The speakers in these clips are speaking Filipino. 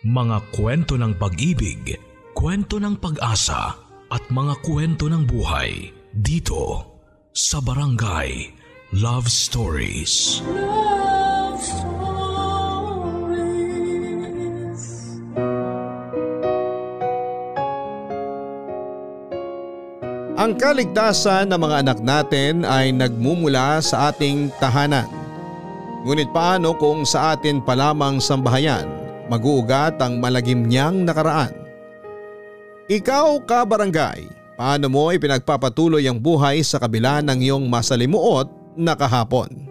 Mga kwento ng pag-ibig, kwento ng pag-asa at mga kwento ng buhay dito sa Barangay Love Stories. Love Stories. Ang kaligtasan ng mga anak natin ay nagmumula sa ating tahanan. Ngunit paano kung sa atin pa lamang sambahayan mag-uugat ang malagim niyang nakaraan? Ikaw ka barangay, paano mo ipinagpapatuloy ang buhay sa kabila ng iyong masalimuot na kahapon?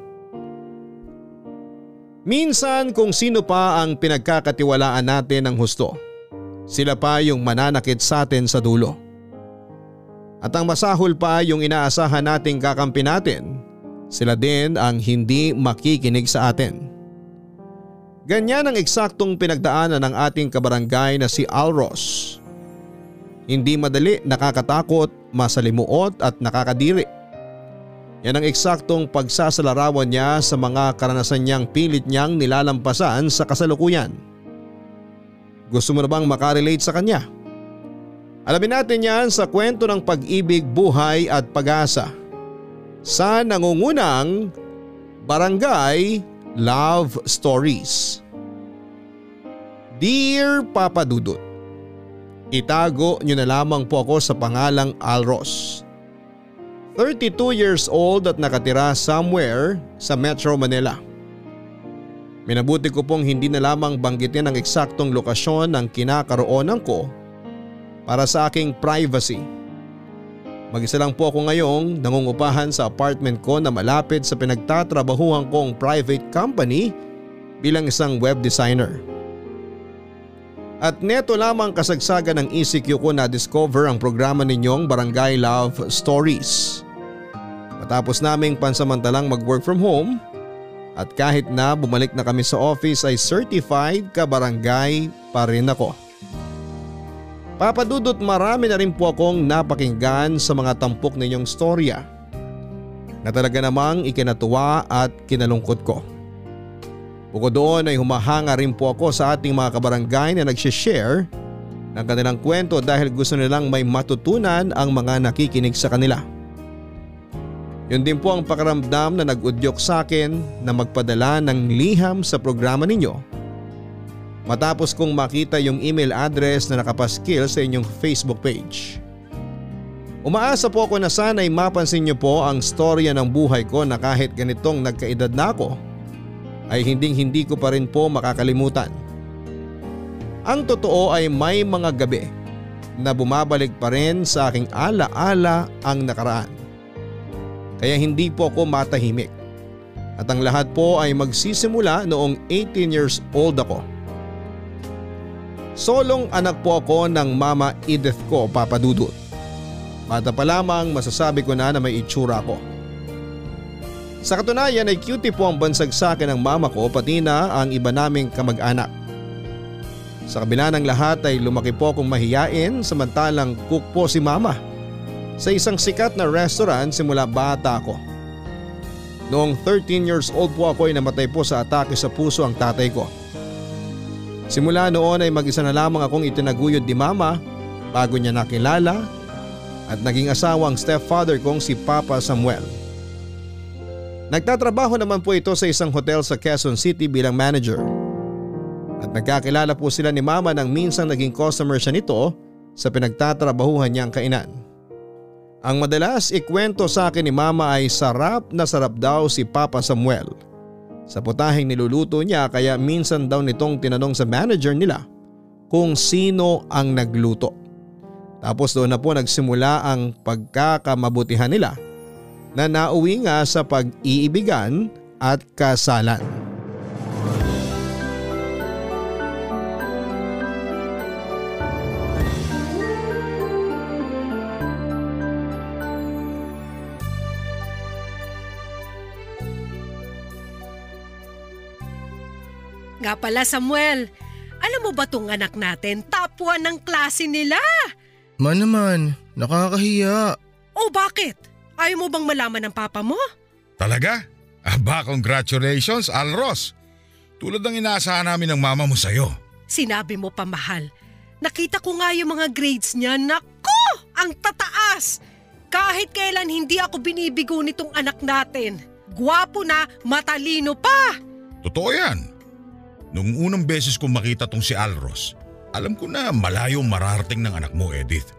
Minsan kung sino pa ang pinagkakatiwalaan natin ng husto, sila pa yung mananakit sa atin sa dulo. At ang masahol pa yung inaasahan nating kakampi natin, sila din ang hindi makikinig sa atin. Ganyan ang eksaktong pinagdaanan ng ating kabarangay na si Alros. Hindi madali, nakakatakot, masalimuot at nakakadiri. Yan ang eksaktong pagsasalarawan niya sa mga karanasan niyang pilit niyang nilalampasan sa kasalukuyan. Gusto mo na bang makarelate sa kanya? Alamin natin yan sa kwento ng pag-ibig, buhay at pag-asa sa nangungunang Barangay Love Stories. Dear Papa Dudut, Itago niyo na lamang po ako sa pangalang Alros. 32 years old at nakatira somewhere sa Metro Manila. Minabuti ko pong hindi na lamang banggitin ang eksaktong lokasyon ng kinakaroonan ko para sa aking privacy. Mag-isa lang po ako ngayong nangungupahan sa apartment ko na malapit sa pinagtatrabahuhan kong private company bilang isang web designer. At neto lamang kasagsagan ng ECQ ko na discover ang programa ninyong Barangay Love Stories. Matapos naming pansamantalang mag-work from home at kahit na bumalik na kami sa office ay certified ka barangay pa rin ako. Papadudot marami na rin po akong napakinggan sa mga tampok ninyong storya na talaga namang ikinatuwa at kinalungkot ko. Bukod doon ay humahanga rin po ako sa ating mga kabarangay na nagsishare ng kanilang kwento dahil gusto nilang may matutunan ang mga nakikinig sa kanila. Yun din po ang pakaramdam na nag-udyok sa akin na magpadala ng liham sa programa ninyo matapos kong makita yung email address na nakapaskil sa inyong Facebook page. Umaasa po ako na sana'y mapansin niyo po ang storya ng buhay ko na kahit ganitong nagkaedad na ako ay hinding hindi ko pa rin po makakalimutan. Ang totoo ay may mga gabi na bumabalik pa rin sa aking ala-ala ang nakaraan. Kaya hindi po ako matahimik. At ang lahat po ay magsisimula noong 18 years old ako. Solong anak po ako ng mama Edith ko papadudot. Bata pa lamang masasabi ko na na may itsura ko. Sa katunayan ay cutie po ang bansag sa akin ng mama ko pati na ang iba naming kamag-anak. Sa kabila ng lahat ay lumaki po akong mahiyain samantalang cook po si mama sa isang sikat na restaurant simula bata ako. Noong 13 years old po ako ay namatay po sa atake sa puso ang tatay ko. Simula noon ay mag-isa na lamang akong itinaguyod ni mama bago niya nakilala at naging asawa ang stepfather kong si Papa Samuel. Nagtatrabaho naman po ito sa isang hotel sa Quezon City bilang manager. At nagkakilala po sila ni mama nang minsan naging customer siya nito sa pinagtatrabahuhan niyang kainan. Ang madalas ikwento sa akin ni mama ay sarap na sarap daw si Papa Samuel sa putaheng niluluto niya kaya minsan daw nitong tinanong sa manager nila kung sino ang nagluto. Tapos doon na po nagsimula ang pagkakamabutihan nila na nauwi nga sa pag-iibigan at kasalan. Nga pala Samuel, alam mo ba tong anak natin, top 1 ng klase nila? Man naman, nakakahiya. O bakit? Ayaw mo bang malaman ng papa mo? Talaga? Aba, congratulations, Alros. Tulad ng inaasahan namin ng mama mo sa'yo. Sinabi mo pa mahal. Nakita ko nga yung mga grades niya. Nako! Ang tataas! Kahit kailan hindi ako binibigo nitong anak natin. Gwapo na, matalino pa! Totoo yan. Nung unang beses kong makita tong si Alros, alam ko na malayo mararating ng anak mo, Edith.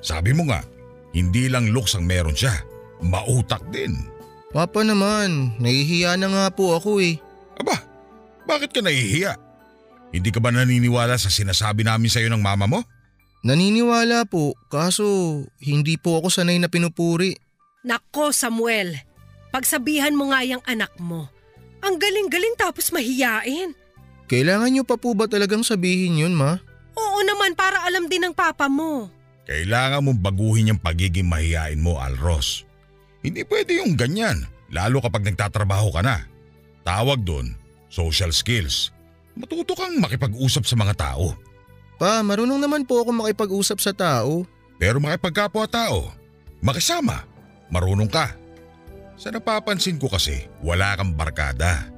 Sabi mo nga, hindi lang looks ang meron siya, mautak din. Papa naman, nahihiya na nga po ako eh. Aba, bakit ka nahihiya? Hindi ka ba naniniwala sa sinasabi namin sa'yo ng mama mo? Naniniwala po, kaso hindi po ako sanay na pinupuri. Nako Samuel, pagsabihan mo nga yung anak mo. Ang galing-galing tapos mahiyain. Kailangan niyo pa po ba talagang sabihin yun, ma? Oo naman para alam din ng papa mo. Kailangan mong baguhin yung pagiging mahihain mo, Alros. Hindi pwede yung ganyan, lalo kapag nagtatrabaho ka na. Tawag doon, social skills. Matuto kang makipag-usap sa mga tao. Pa, marunong naman po ako makipag-usap sa tao. Pero makipagkapwa-tao, makisama, marunong ka. Sa napapansin ko kasi, wala kang barkada.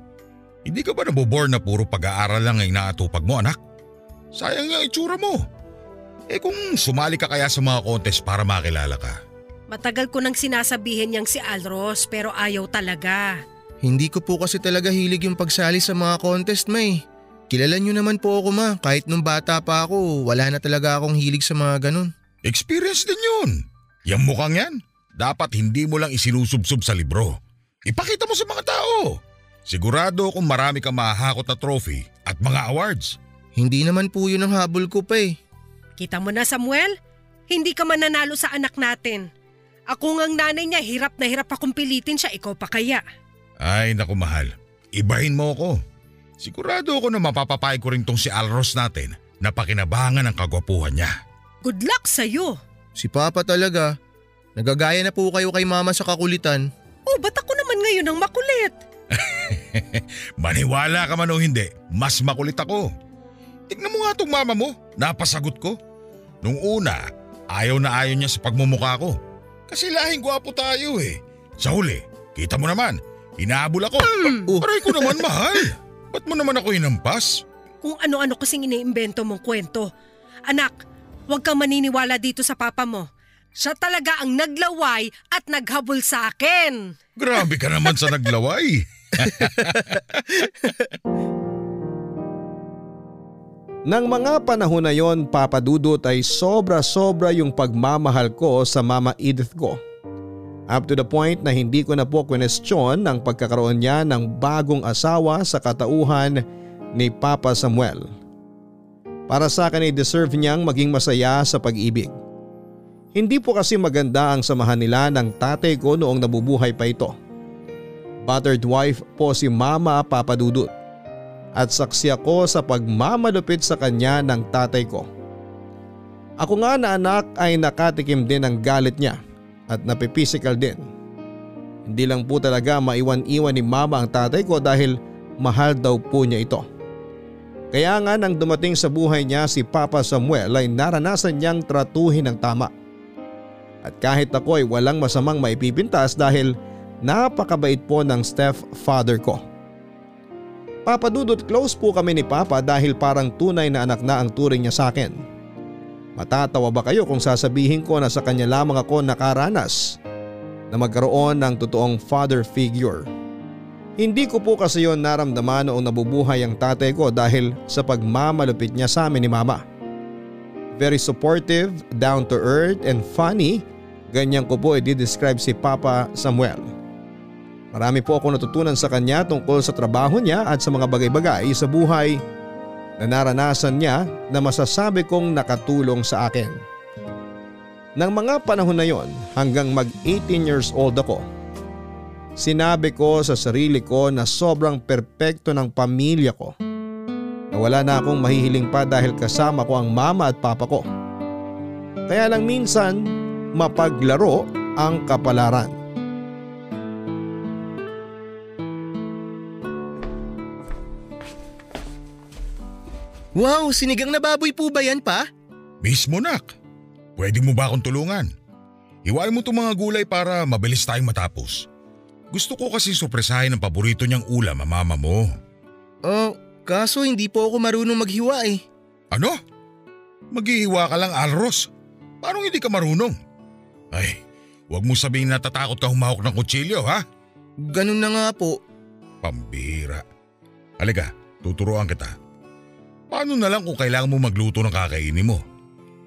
Hindi ka ba nabobore na puro pag-aaral lang ang inaatupag mo, anak? Sayang nga itsura mo. Eh kung sumali ka kaya sa mga contest para makilala ka. Matagal ko nang sinasabihin niyang si Alros pero ayaw talaga. Hindi ko po kasi talaga hilig yung pagsali sa mga contest, may. Kilala niyo naman po ako, ma. Kahit nung bata pa ako, wala na talaga akong hilig sa mga ganun. Experience din yun. Yang mukhang yan, dapat hindi mo lang isinusobsob sa libro. Ipakita mo sa mga tao. Sigurado kung marami kang mahahakot na trophy at mga awards. Hindi naman po yun ang habol ko pa eh. Kita mo na Samuel, hindi ka mananalo sa anak natin. Ako ngang nanay niya, hirap na hirap akong pilitin siya, ikaw pa kaya. Ay naku mahal, ibahin mo ako. Sigurado ako na mapapapay ko rin tong si Alros natin na pakinabangan ang kagwapuhan niya. Good luck sa'yo. Si Papa talaga. Nagagaya na po kayo kay Mama sa kakulitan. Oh, ba't ako naman ngayon ang makulit? Maniwala ka man o hindi, mas makulit ako. Tignan mo nga tong mama mo, napasagot ko. Nung una, ayaw na ayaw niya sa pagmumukha ko. Kasi lahing gwapo tayo eh. Sa huli, kita mo naman, hinahabol ako. Oh. Aray ko naman mahal. Ba't mo naman ako hinampas? Kung ano-ano kasing iniimbento mong kwento. Anak, huwag kang maniniwala dito sa papa mo. Siya talaga ang naglaway at naghabol sa akin. Grabe ka naman sa naglaway. Nang mga panahon na yon papadudot ay sobra-sobra yung pagmamahal ko sa Mama Edith ko. Up to the point na hindi ko na po kwenestyon ang pagkakaroon niya ng bagong asawa sa katauhan ni Papa Samuel. Para sa akin ay deserve niyang maging masaya sa pag-ibig. Hindi po kasi maganda ang samahan nila ng tatay ko noong nabubuhay pa ito. Battered wife po si Mama Papadudut at saksi ako sa pagmamalupit sa kanya ng tatay ko. Ako nga na anak ay nakatikim din ng galit niya at napipisikal din. Hindi lang po talaga maiwan-iwan ni mama ang tatay ko dahil mahal daw po niya ito. Kaya nga nang dumating sa buhay niya si Papa Samuel ay naranasan niyang tratuhin ng tama. At kahit ako ay walang masamang maipipintas dahil napakabait po ng stepfather ko. Papadudot close po kami ni Papa dahil parang tunay na anak na ang turing niya sa akin. Matatawa ba kayo kung sasabihin ko na sa kanya lamang ako nakaranas na magkaroon ng totoong father figure? Hindi ko po kasi yon naramdaman noong nabubuhay ang tatay ko dahil sa pagmamalupit niya sa amin ni mama. Very supportive, down to earth and funny, ganyan ko po i-describe si Papa Samuel. Marami po ako natutunan sa kanya tungkol sa trabaho niya at sa mga bagay-bagay sa buhay na naranasan niya na masasabi kong nakatulong sa akin. Nang mga panahon na yon hanggang mag 18 years old ako, sinabi ko sa sarili ko na sobrang perpekto ng pamilya ko. Na wala na akong mahihiling pa dahil kasama ko ang mama at papa ko. Kaya lang minsan mapaglaro ang kapalaran. Wow, sinigang na baboy po ba yan pa? Mismo nak, pwede mo ba akong tulungan? Iwain mo itong mga gulay para mabilis tayong matapos. Gusto ko kasi supresahin ang paborito niyang ulam ang mama mo. Oh, Kaso hindi po ako marunong maghiwa eh. Ano? Maghihiwa ka lang, Alros. Paano hindi ka marunong? Ay, huwag mo sabihin natatakot ka humawak ng kutsilyo, ha? Ganun na nga po. Pambihira. Halika, tuturuan kita. Paano na lang kung kailangan mo magluto ng kakainin mo?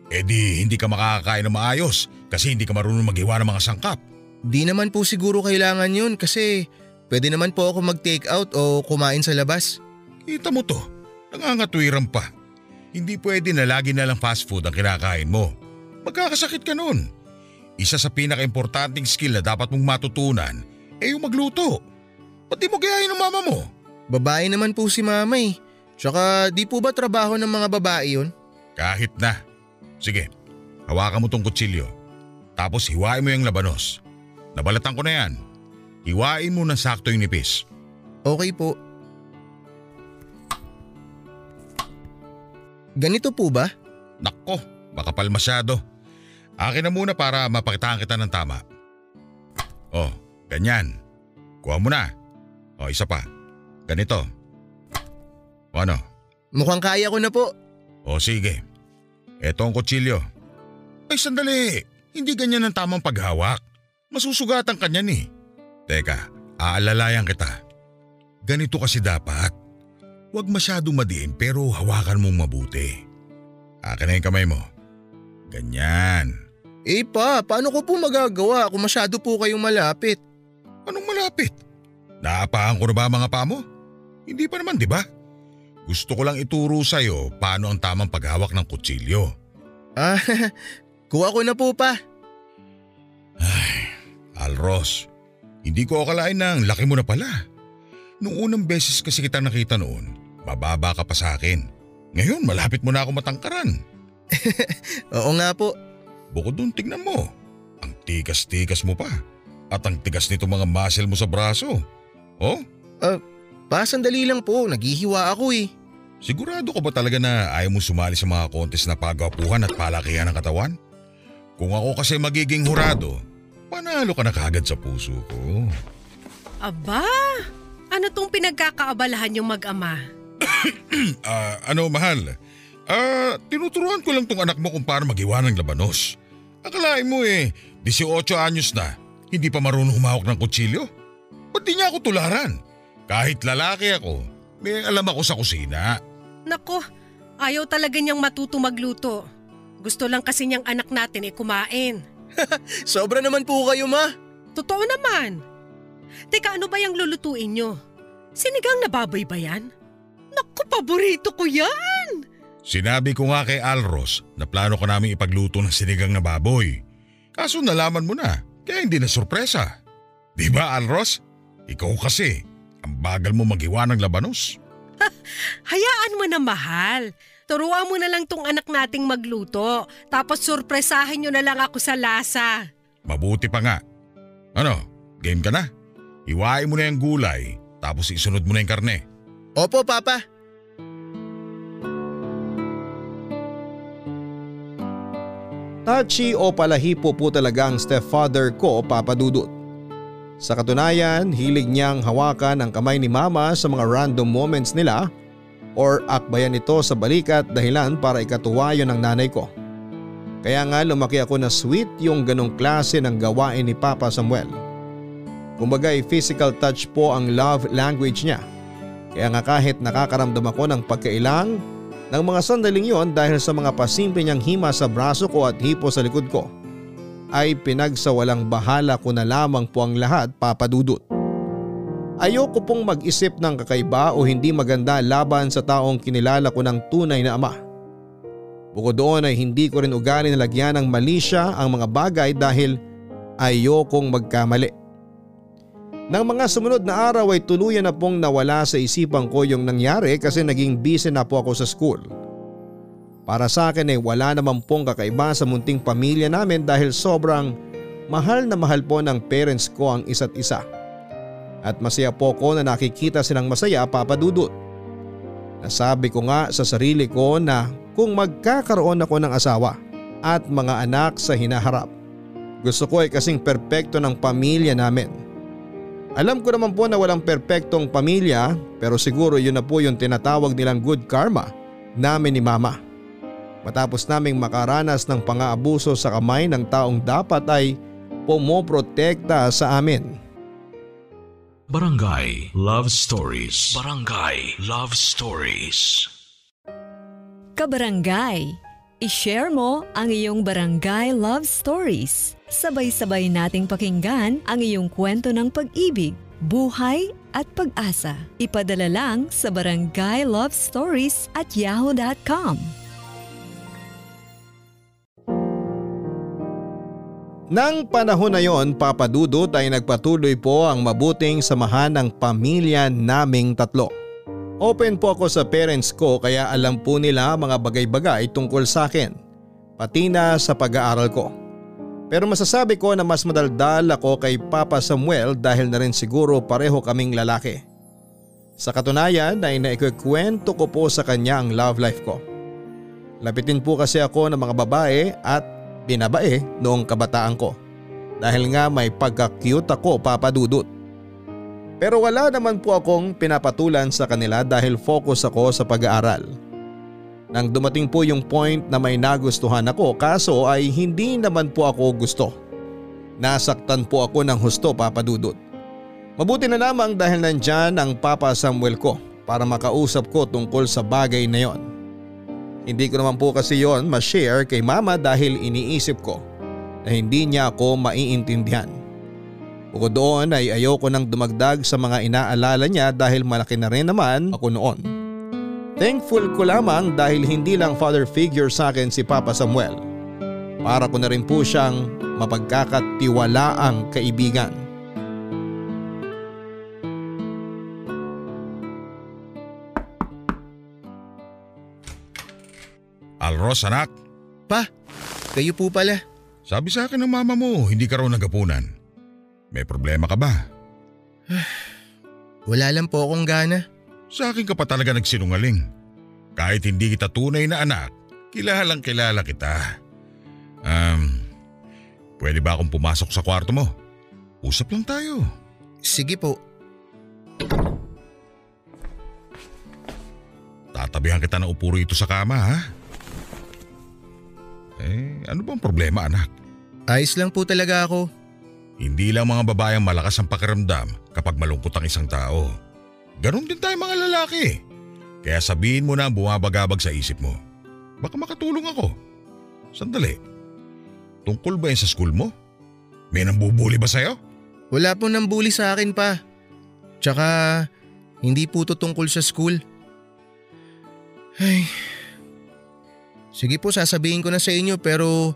Eh di hindi ka makakakain na maayos kasi hindi ka marunong maghiwa ng mga sangkap. Di naman po siguro kailangan yun kasi pwede naman po ako mag-take out o kumain sa labas. Kita mo to, nangangatwiran pa. Hindi pwede na lagi na lang fast food ang kinakain mo. Magkakasakit ka nun. Isa sa pinaka-importanting skill na dapat mong matutunan ay yung magluto. Pati mo gayahin ng mama mo. Babae naman po si mama eh. Tsaka di po ba trabaho ng mga babae yun? Kahit na. Sige, hawakan mo tong kutsilyo. Tapos hiwain mo yung labanos. Nabalatan ko na yan. Hiwain mo ng sakto yung nipis. Okay po. Ganito po ba? Nako, makapal masyado. Akin na muna para mapakitaan kita ng tama. Oh, ganyan. Kuha mo na. Oh, isa pa. Ganito. O ano? Mukhang kaya ko na po. O sige. Eto ang kutsilyo. Ay sandali, hindi ganyan ang tamang paghawak. Masusugatan ka niyan eh. Teka, aalalayan kita. Ganito kasi dapat. Huwag masyadong madiin pero hawakan mong mabuti. Akin na yung kamay mo. Ganyan. Eh pa, paano ko po magagawa kung masyado po kayong malapit? Anong malapit? Naapahan ko na ba mga paa mo? Hindi pa naman, di ba? Gusto ko lang ituro sa'yo paano ang tamang paghawak ng kutsilyo. Ah, kuha ko na po pa. Alros, hindi ko akalain ang laki mo na pala. Nung unang beses kasi kita nakita noon, mababa ka pa sa akin. Ngayon malapit mo na ako matangkaran. Oo nga po. Bukod doon tignan mo, ang tikas-tikas mo pa. At ang tigas nito mga muscle mo sa braso. Oh, Pa, sandali lang po. Naghihiwa ako eh. sigurado ka ba talaga na ayaw mo sumali sa mga contest na pagapuhan at palakihan ng katawan? Kung ako kasi magiging hurado, panalo ka na kagad sa puso ko. Aba, ano tong pinagkakaabalahan yung mag-ama? Ah, ano mahal? Ah, tinuturuan ko lang tong anak mo kung paano maghiwa ng labanos. Akalain mo eh, 18 anyos na, hindi pa marunong humawak ng kutsilyo? Ba't di niya ako tularan? Kahit lalaki ako, may alam ako sa kusina. Nako, ayaw talaga niyang matuto magluto. Gusto lang kasi niyang anak natin ay kumain. Sobra naman po kayo ma. Totoo naman. Teka, ano ba yung lulutuin niyo? Sinigang na baboy ba yan? Naku, paborito ko yan! Sinabi ko nga kay Alros na plano ko namin ipagluto ng sinigang na baboy. Kaso nalaman mo na, kaya hindi na sorpresa. Di ba Alros? Ikaw kasi, ang bagal mo maghiwa ng labanos. Hayaan mo na mahal. Turuan mo na lang tong anak nating magluto. Tapos sorpresahin niyo na lang ako sa lasa. Mabuti pa nga. Ano, game ka na? Iwain mo na yung gulay, tapos isunod mo na yung karne. Opo, Papa. Touchy o palahipo po talaga ang stepfather ko, Papa Dudut. Sa katunayan, hilig niyang hawakan ang kamay ni Mama sa mga random moments nila or akbayan ito sa balikat dahilan para ikatuwa yon ng nanay ko. Kaya nga lumaki ako na sweet yung ganong klase ng gawain ni Papa Samuel. Kumbaga physical touch po ang love language niya. Kaya nga kahit nakakaramdam ako ng pagkailang ng mga sandaling yon dahil sa mga pasimple niyang hima sa braso ko at hipo sa likod ko ay pinagsawalang bahala ko na lamang po ang lahat papadudot. Ayoko pong mag-isip ng kakaiba o hindi maganda laban sa taong kinilala ko ng tunay na ama. Bukod doon ay hindi ko rin ugali na lagyan ng mali siya ang mga bagay dahil ayokong magkamali. Nang mga sumunod na araw ay tuluyan na pong nawala sa isipan ko yung nangyari kasi naging busy na po ako sa school. Para sa akin ay wala naman pong kakaiba sa munting pamilya namin dahil sobrang mahal na mahal po ng parents ko ang isa't isa. At masaya po ko na nakikita silang masaya papadudot. Nasabi ko nga sa sarili ko na kung magkakaroon ako ng asawa at mga anak sa hinaharap. Gusto ko ay kasing perpekto ng pamilya namin. Alam ko naman po na walang perpektong pamilya pero siguro yun na po yung tinatawag nilang good karma namin ni mama. Matapos naming makaranas ng pang-aabuso sa kamay ng taong dapat ay pumoprotekta sa amin. Barangay Love Stories. Barangay Love Stories. Kabarangay, i-share mo ang iyong barangay love stories. Sabay-sabay nating pakinggan ang iyong kwento ng pag-ibig, buhay at pag-asa. Ipadala lang sa barangay love stories at yahoo.com. Nang panahon na yon, Papa Dudut ay nagpatuloy po ang mabuting samahan ng pamilya naming tatlo. Open po ako sa parents ko kaya alam po nila mga bagay-bagay tungkol sa akin, pati na sa pag-aaral ko. Pero masasabi ko na mas madaldal ako kay Papa Samuel dahil na rin siguro pareho kaming lalaki. Sa katunayan ay naikikwento ko po sa kanya ang love life ko. Lapitin po kasi ako ng mga babae at binabae noong kabataan ko. Dahil nga may pagka-cute ako papadudot. Pero wala naman po akong pinapatulan sa kanila dahil focus ako sa pag-aaral. Nang dumating po yung point na may nagustuhan ako kaso ay hindi naman po ako gusto. Nasaktan po ako ng husto papadudot. Mabuti na lamang dahil nandyan ang Papa Samuel ko para makausap ko tungkol sa bagay na yon. Hindi ko naman po kasi yon ma-share kay mama dahil iniisip ko na hindi niya ako maiintindihan. Bukod doon ay ayoko nang dumagdag sa mga inaalala niya dahil malaki na rin naman ako noon. Thankful ko lamang dahil hindi lang father figure sa akin si Papa Samuel. Para ko na rin po siyang mapagkakatiwalaang kaibigan. Alros anak, Pa, kayo po pala. sabi sa akin ng mama mo hindi ka raw nagapunan. May problema ka ba? Wala lang po akong gana. Sa akin ka pa talaga nagsinungaling. Kahit hindi kita tunay na anak, kilalang kilala kita. Um, pwede ba akong pumasok sa kwarto mo? Usap lang tayo. Sige po. Tatabihan kita ng upo rito sa kama ha? Ano bang problema anak? Ayos lang po talaga ako. Hindi lang mga babae ang malakas ang pakiramdam kapag malungkot ang isang tao. Ganon din tayo mga lalaki. Kaya sabihin mo na ang bumabagabag sa isip mo. Baka makatulong ako. Sandali. Tungkol ba yan sa school mo? May nambubuli ba sa'yo? Wala po nang bully sa akin pa. Tsaka, hindi po to tungkol sa school. Ay. Sige po, sasabihin ko na sa inyo pero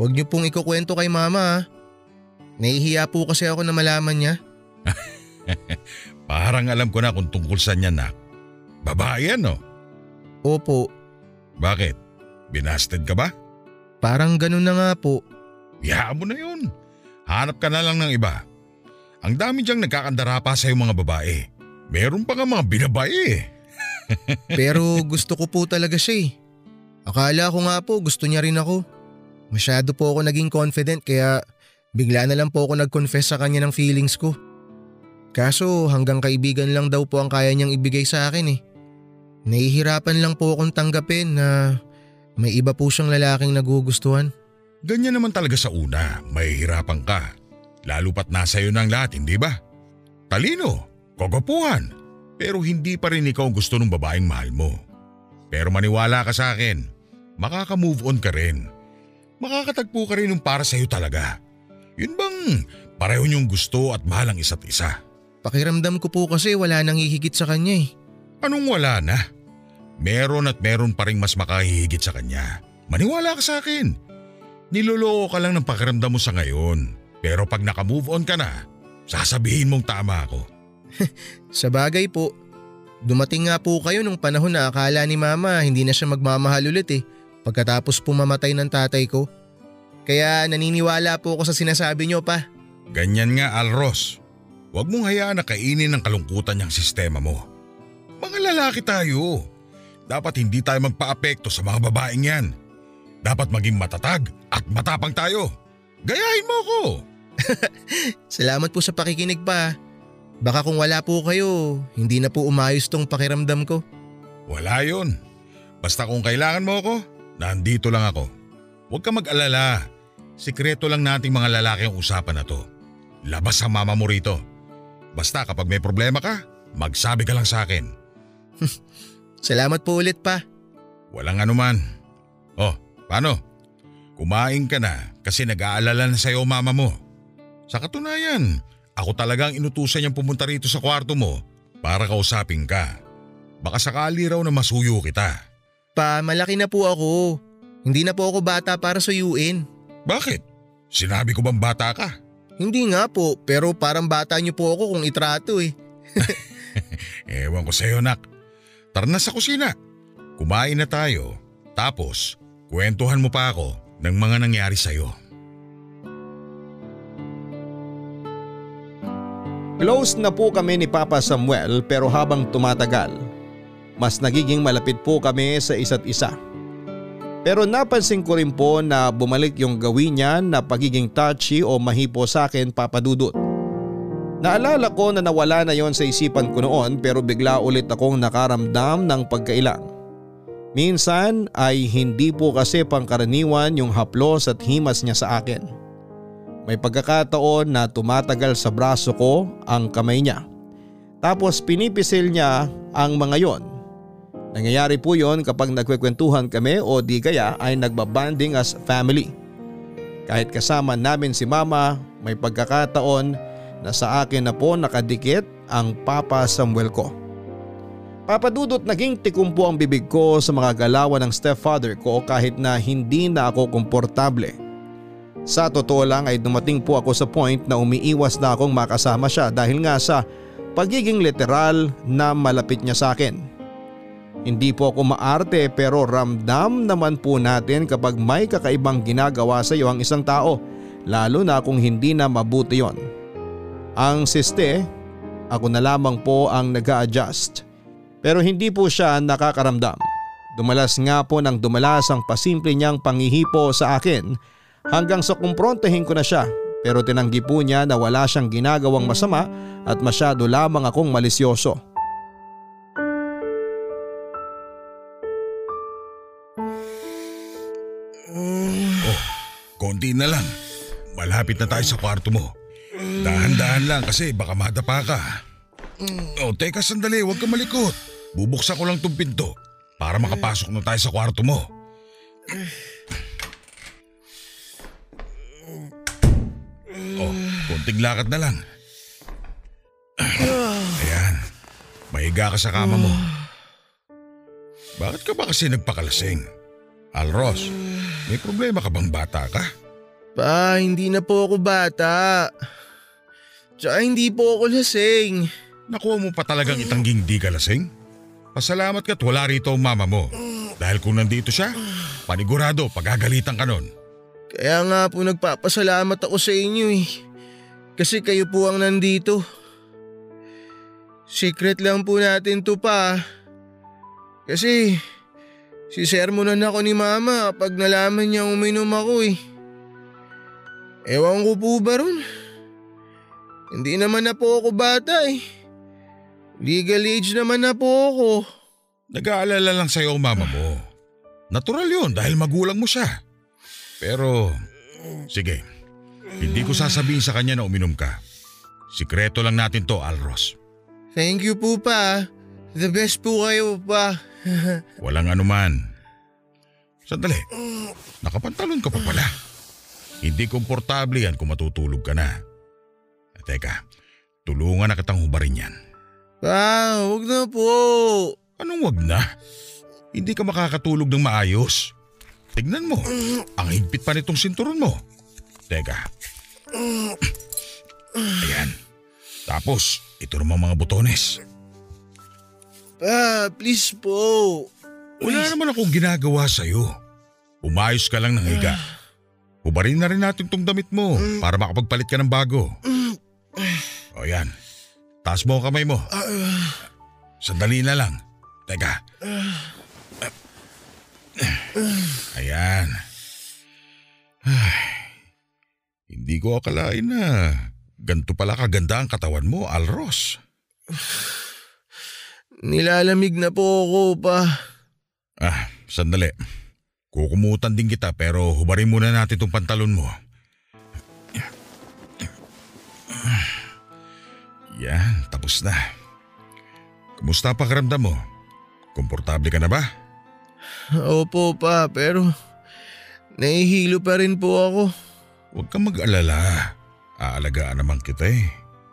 huwag niyo pong ikukwento kay mama ha. Nahihiya po kasi ako na malaman niya. Parang alam ko na kung tungkol saan yan na. Babae yan no? Opo, Bakit? Binasted ka ba? parang ganun na nga po. Hayaan mo na yun. Hanap ka na lang ng iba. Ang dami diyang nagkakandara pa sa mga babae. Meron pa nga mga binabae eh. Pero gusto ko po talaga siya eh. Akala ko nga po gusto niya rin ako. Masyado po ako naging confident kaya bigla na lang po ako nag-confess sa kanya ng feelings ko. Kaso hanggang kaibigan lang daw po ang kaya niyang ibigay sa akin eh. Nahihirapan lang po akong tanggapin na may iba po siyang lalaking nagugustuhan. Ganyan naman talaga sa una, mahihirapan ka. Lalo pat nasa iyo ng lahat, hindi ba? Talino, kogopuhan, pero hindi pa rin ikaw gusto ng babaeng mahal mo. Pero maniwala ka sa akin, makaka-move on ka rin. Makakatagpo ka rin ng para sa iyo talaga. Yun bang pareho niyong gusto at mahal ang isa't isa? Pakiramdam ko po kasi wala nang hihigit sa kanya eh. Anong wala na? Meron at meron pa rin mas makahihigit sa kanya. Maniwala ka sa akin. Niloloko ka lang ng pakiramdam mo sa ngayon. Pero pag naka-move on ka na, sasabihin mong tama ako. Sa bagay po, dumating nga po kayo nung panahon na akala ni mama hindi na siya magmamahal ulit eh pagkatapos pumamatay ng tatay ko. Kaya naniniwala po ako sa sinasabi niyo pa. Ganyan nga Alros. Huwag mong hayaan na kainin ng kalungkutan niyang sistema mo. Mga lalaki tayo. Dapat hindi tayo magpa-apekto sa mga babaeng yan. Dapat maging matatag at matapang tayo. Gayahin mo ko. Salamat po sa pakikinig pa. Baka kung wala po kayo, hindi na po umayos tong pakiramdam ko. Wala yon. Basta kung kailangan mo ako, nandito lang ako. Huwag ka mag-alala. Sikreto lang nating mga lalaki ang usapan na to. Labas ang mama mo rito. Basta kapag may problema ka, magsabi ka lang sa akin. Salamat po ulit pa. Walang anuman. Oh, paano? Kumain ka na kasi nag-aalala na sa'yo mama mo. Sa katunayan, ako talagang inutusan niyang pumunta rito sa kwarto mo para kausapin ka. Baka sakali raw na masuyo kita. Pa, malaki na po ako. Hindi na po ako bata para suyuin. Bakit? Sinabi ko bang bata ka? Hindi nga po, pero parang bata niyo po ako kung itrato eh. Ewan ko sa'yo nak. Tara na sa kusina. Kumain na tayo. Tapos, kwentuhan mo pa ako ng mga nangyari sa'yo. Close na po kami ni Papa Samuel pero habang tumatagal, mas nagiging malapit po kami sa isa't isa. Pero napansin ko rin po na bumalik yung gawin niya na pagiging touchy o mahipo sa akin papadudot. Naalala ko na nawala na yon sa isipan ko noon pero bigla ulit akong nakaramdam ng pagkailang. Minsan ay hindi po kasi pangkaraniwan yung haplos at himas niya sa akin. May pagkakataon na tumatagal sa braso ko ang kamay niya. Tapos pinipisil niya ang mga yon. Nangyayari po yon kapag nagkwekwentuhan kami o di kaya ay nagbabanding as family. Kahit kasama namin si mama, may pagkakataon na sa akin na po nakadikit ang Papa Samuel ko. Papadudot naging tikum po ang bibig ko sa mga galawan ng stepfather ko kahit na hindi na ako komportable. Sa totoo lang ay dumating po ako sa point na umiiwas na akong makasama siya dahil nga sa pagiging literal na malapit niya sa akin. Hindi po ako maarte pero ramdam naman po natin kapag may kakaibang ginagawa sa iyo ang isang tao lalo na kung hindi na mabuti yon. Ang siste, ako na lamang po ang nag adjust Pero hindi po siya nakakaramdam. Dumalas nga po ng dumalas ang pasimple niyang pangihipo sa akin hanggang sa kumprontahin ko na siya pero tinanggi po niya na wala siyang ginagawang masama at masyado lamang akong malisyoso. Konti na lang. Malapit na tayo sa kwarto mo. Dahan-dahan lang kasi baka madapa ka. Oh, teka sandali, huwag ka malikot. Bubuksan ko lang tong pinto para makapasok na tayo sa kwarto mo. Oh, konting lakad na lang. Ayan, mahiga ka sa kama mo. Bakit ka ba kasi nagpakalasing? Alros, may problema ka bang bata ka? Pa, hindi na po ako bata. Tsaka hindi po ako lasing. Nakuha mo pa talagang itangging di ka lasing? Pasalamat ka't wala rito ang mama mo. Dahil kung nandito siya, panigurado pagagalitan ka nun. Kaya nga po nagpapasalamat ako sa inyo eh. Kasi kayo po ang nandito. Secret lang po natin to pa. Kasi si sermonan ako ni mama pag nalaman niya uminom ako eh. Ewan ko po ba ron? Hindi naman na po ako bata eh. Legal age naman na po ako. Nag-aalala lang sa'yo ang mama mo. Natural yun dahil magulang mo siya. Pero, sige, hindi ko sasabihin sa kanya na uminom ka. Sikreto lang natin to, Alros. Thank you po pa. The best po kayo pa. Walang anuman. Sandali, nakapantalon ka pa pala. Hindi komportable yan kung matutulog ka na. Teka, tulungan na kitang hubarin yan. Pa, huwag na po. Anong wag na? Hindi ka makakatulog ng maayos. Tignan mo, ang higpit pa nitong sinturon mo. Teka. Ayan. Tapos, ito naman mga butones. Pa, please po. Wala naman akong ginagawa sa'yo. Umayos ka lang ng higa. Hubarin na rin natin tong damit mo para makapagpalit ka ng bago. O yan. Taas mo ang kamay mo. Sandali na lang. Teka. Ayan. Ay, hindi ko akalain na Ganto pala kaganda ang katawan mo, Alros. Nilalamig na po ako pa. Ah, sandali. Kukumutan din kita pero hubarin muna natin tong pantalon mo. Yan, tapos na. Kumusta pakiramdam mo? Komportable ka na ba? Opo pa, pero nahihilo pa rin po ako. Huwag kang mag-alala. Aalagaan naman kita eh.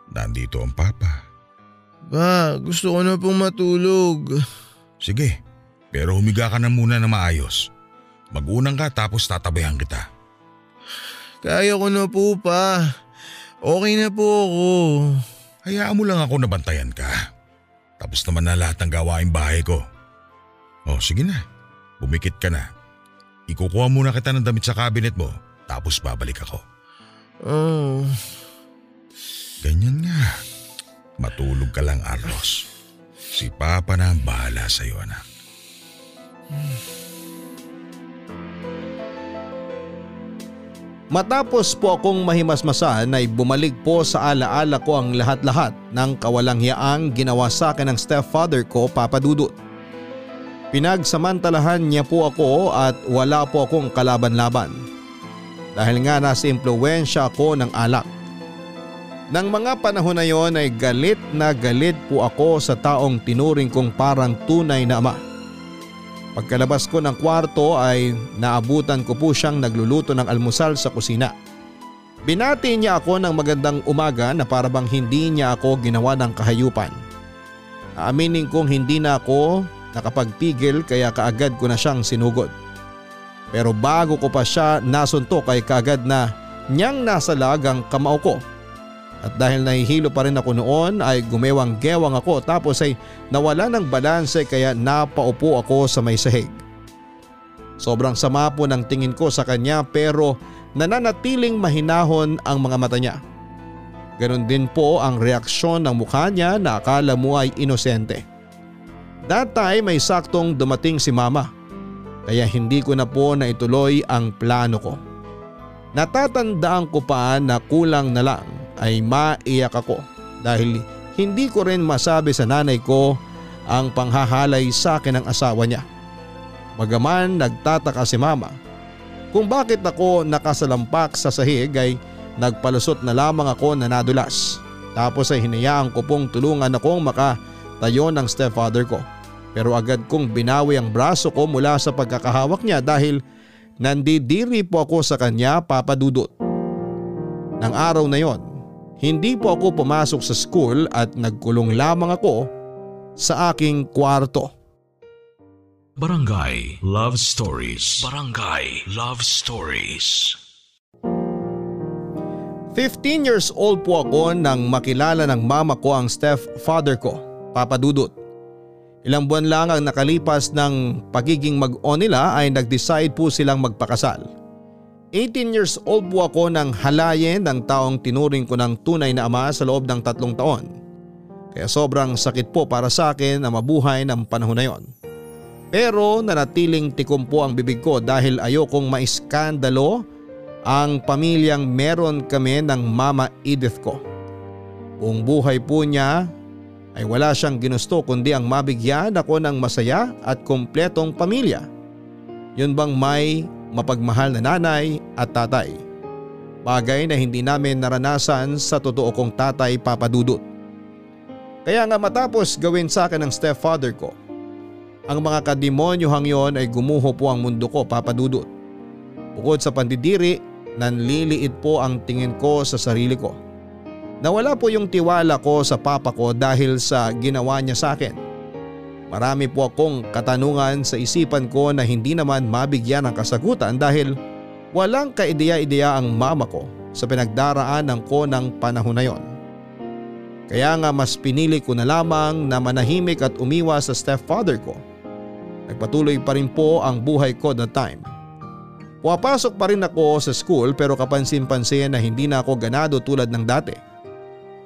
Nandito ang papa. Ba, gusto ko na pong matulog. Sige, pero humiga ka na muna na maayos. Magunang ka tapos tatabayan kita. Kaya ko na po pa. Okay na po ako. Hayaan mo lang ako na bantayan ka. Tapos naman na lahat ng gawaing bahay ko. Oh, sige na. Bumikit ka na. Ikukuha muna kita ng damit sa cabinet mo, tapos babalik ako. Oh, Ganyan nga. Matulog ka lang, Arlos. Si Papa na ang bahala sa'yo, anak. Matapos po akong mahimasmasan ay bumalik po sa alaala ko ang lahat-lahat ng kawalang-hiyaang ginawa sa akin ng stepfather ko, Papa Dudut. Pinagsamantalahan niya po ako at wala po akong kalaban-laban. Dahil nga nasa impluensya ako ng alak. Nang mga panahon na yon ay galit na galit po ako sa taong tinuring kong parang tunay na ama. Pagkalabas ko ng kwarto ay naabutan ko po siyang nagluluto ng almusal sa kusina. Binati niya ako ng magandang umaga na parabang hindi niya ako ginawa ng kahayupan. Aaminin kong hindi na ako nakapagpigil kaya kaagad ko na siyang sinugod. Pero bago ko pa siya nasuntok ay kaagad na niyang nasalag ang kamao ko. At dahil nahihilo pa rin ako noon ay gumewang-gewang ako tapos ay nawala ng balanse kaya napaupo ako sa may sahig. Sobrang sama po ng tingin ko sa kanya pero nananatiling mahinahon ang mga mata niya. Ganon din po ang reaksyon ng mukha niya na akala mo ay inosente. That time may saktong dumating si mama kaya hindi ko na po naituloy ang plano ko. Natatandaan ko pa na kulang na lang ay maiyak ako dahil hindi ko rin masabi sa nanay ko ang panghahalay sa akin ng asawa niya. Bagaman nagtataka si mama kung bakit ako nakasalampak sa sahig ay nagpalusot na lamang ako na nadulas. Tapos ay hinayaan ko pong tulungan akong makatayo ng stepfather ko. Pero agad kong binawi ang braso ko mula sa pagkakahawak niya dahil nandidiri po ako sa kanya papadudot. Nang araw na yon, hindi po ako pumasok sa school at nagkulong lamang ako sa aking kwarto. Barangay Love Stories. Barangay Love Stories. 15 years old po ako nang makilala ng mama ko ang stepfather ko, Papa Dudut. Ilang buwan lang ang nakalipas ng pagiging mag-on nila ay nag-decide po silang magpakasal. 18 years old po ako nang halayin ng taong tinuring ko ng tunay na ama sa loob ng tatlong taon. Kaya sobrang sakit po para sa akin na mabuhay ng panahon na yon. Pero nanatiling tikom po ang bibig ko dahil ayokong maiskandalo ang pamilyang meron kami ng Mama Edith ko. Buong buhay po niya ay wala siyang ginusto kundi ang mabigyan ako ng masaya at kompletong pamilya. Yun bang may mapagmahal na nanay at tatay. Bagay na hindi namin naranasan sa totoo kong tatay papadudot. Kaya nga matapos gawin sa akin ng stepfather ko, ang mga kademonyohang yon ay gumuho po ang mundo ko papadudot. Bukod sa pandidiri, nanliliit po ang tingin ko sa sarili ko. Nawala po yung tiwala ko sa papa ko dahil sa ginawa niya sa akin. Marami po akong katanungan sa isipan ko na hindi naman mabigyan ng kasagutan dahil walang kaideya-ideya ang mama ko sa pinagdaraanan ko ng panahon na yon. Kaya nga mas pinili ko na lamang na manahimik at umiwas sa stepfather ko. Nagpatuloy pa rin po ang buhay ko that time. Pumapasok pa rin ako sa school pero kapansin-pansin na hindi na ako ganado tulad ng dati.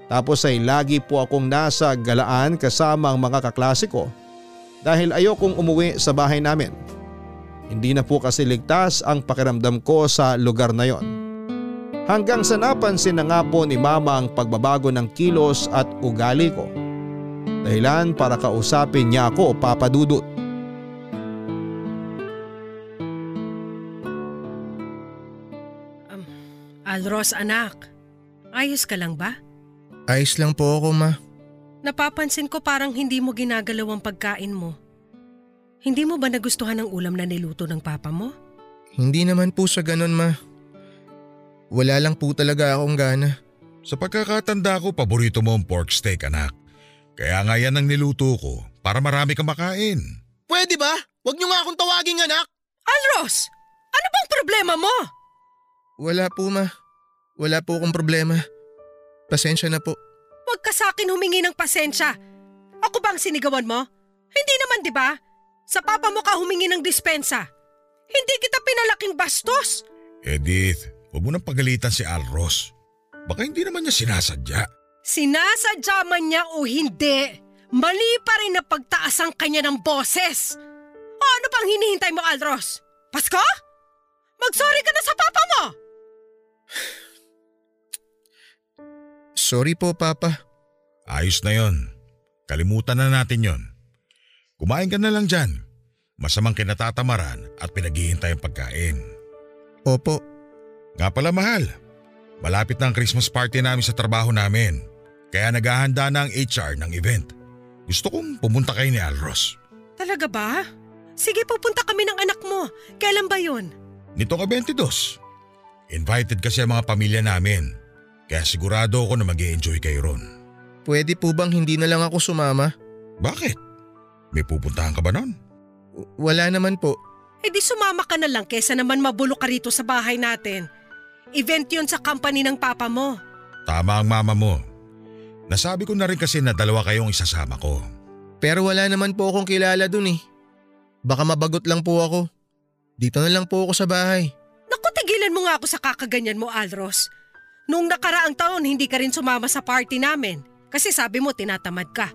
Tapos ay lagi po akong nasa galaan kasama ang mga kaklase ko dahil ayokong umuwi sa bahay namin. Hindi na po kasi ligtas ang pakiramdam ko sa lugar na yon. Hanggang sa napansin na nga po ni mama ang pagbabago ng kilos at ugali ko. Dahilan para kausapin niya ako o papadudot. Alros anak, ayos ka lang ba? Ayos lang po ako ma. Napapansin ko parang hindi mo ginagalaw ang pagkain mo. Hindi mo ba nagustuhan ang ulam na niluto ng papa mo? Hindi naman po sa ganun ma. Wala lang po talaga akong gana. Sa pagkakatanda ko, paborito mo ang pork steak anak. Kaya nga yan ang niluto ko para marami kang makain. Pwede ba? Huwag niyo nga akong tawaging anak. Alros! Ano bang problema mo? Wala po ma. Wala po akong problema. Pasensya na po. Huwag ka sa akin humingi ng pasensya. Ako bang sinigawan mo? Hindi naman, di ba? Sa papa mo ka humingi ng dispensa. Hindi kita pinalaking bastos. Edith, huwag mo nang pagalitan si Alros. Baka hindi naman niya sinasadya. Sinasadya man niya o hindi, mali pa rin na pagtaas ang kanya ng boses. O ano pang hinihintay mo, Alros? Pasko? Magsorry ka na sa papa mo! Sorry po papa. Ayos na yon. Kalimutan na natin yon. Kumain ka na lang dyan. Masamang kinatatamaran at pinaghihintay ang pagkain. Opo. Nga pala mahal, malapit na ang Christmas party namin sa trabaho namin. Kaya naghahanda na ang HR ng event. Gusto kong pumunta kayo ni Alros. Talaga ba? Sige, pupunta kami ng anak mo. Kailan ba yun? Nito ka 22. Invited kasi ang mga pamilya namin. Kaya sigurado ako na mag enjoy kayo ron. Pwede po bang hindi na lang ako sumama? Bakit? May pupuntahan ka ba nun? W- wala naman po. Eh di sumama ka na lang kesa naman mabulok ka rito sa bahay natin. Event yun sa company ng papa mo. Tama ang mama mo. Nasabi ko na rin kasi na dalawa kayong isasama ko. Pero wala naman po akong kilala dun eh. Baka mabagot lang po ako. Dito na lang po ako sa bahay. Naku, tigilan mo nga ako sa kakaganyan mo, Alros. Noong nakaraang taon, hindi ka rin sumama sa party namin. Kasi sabi mo, tinatamad ka.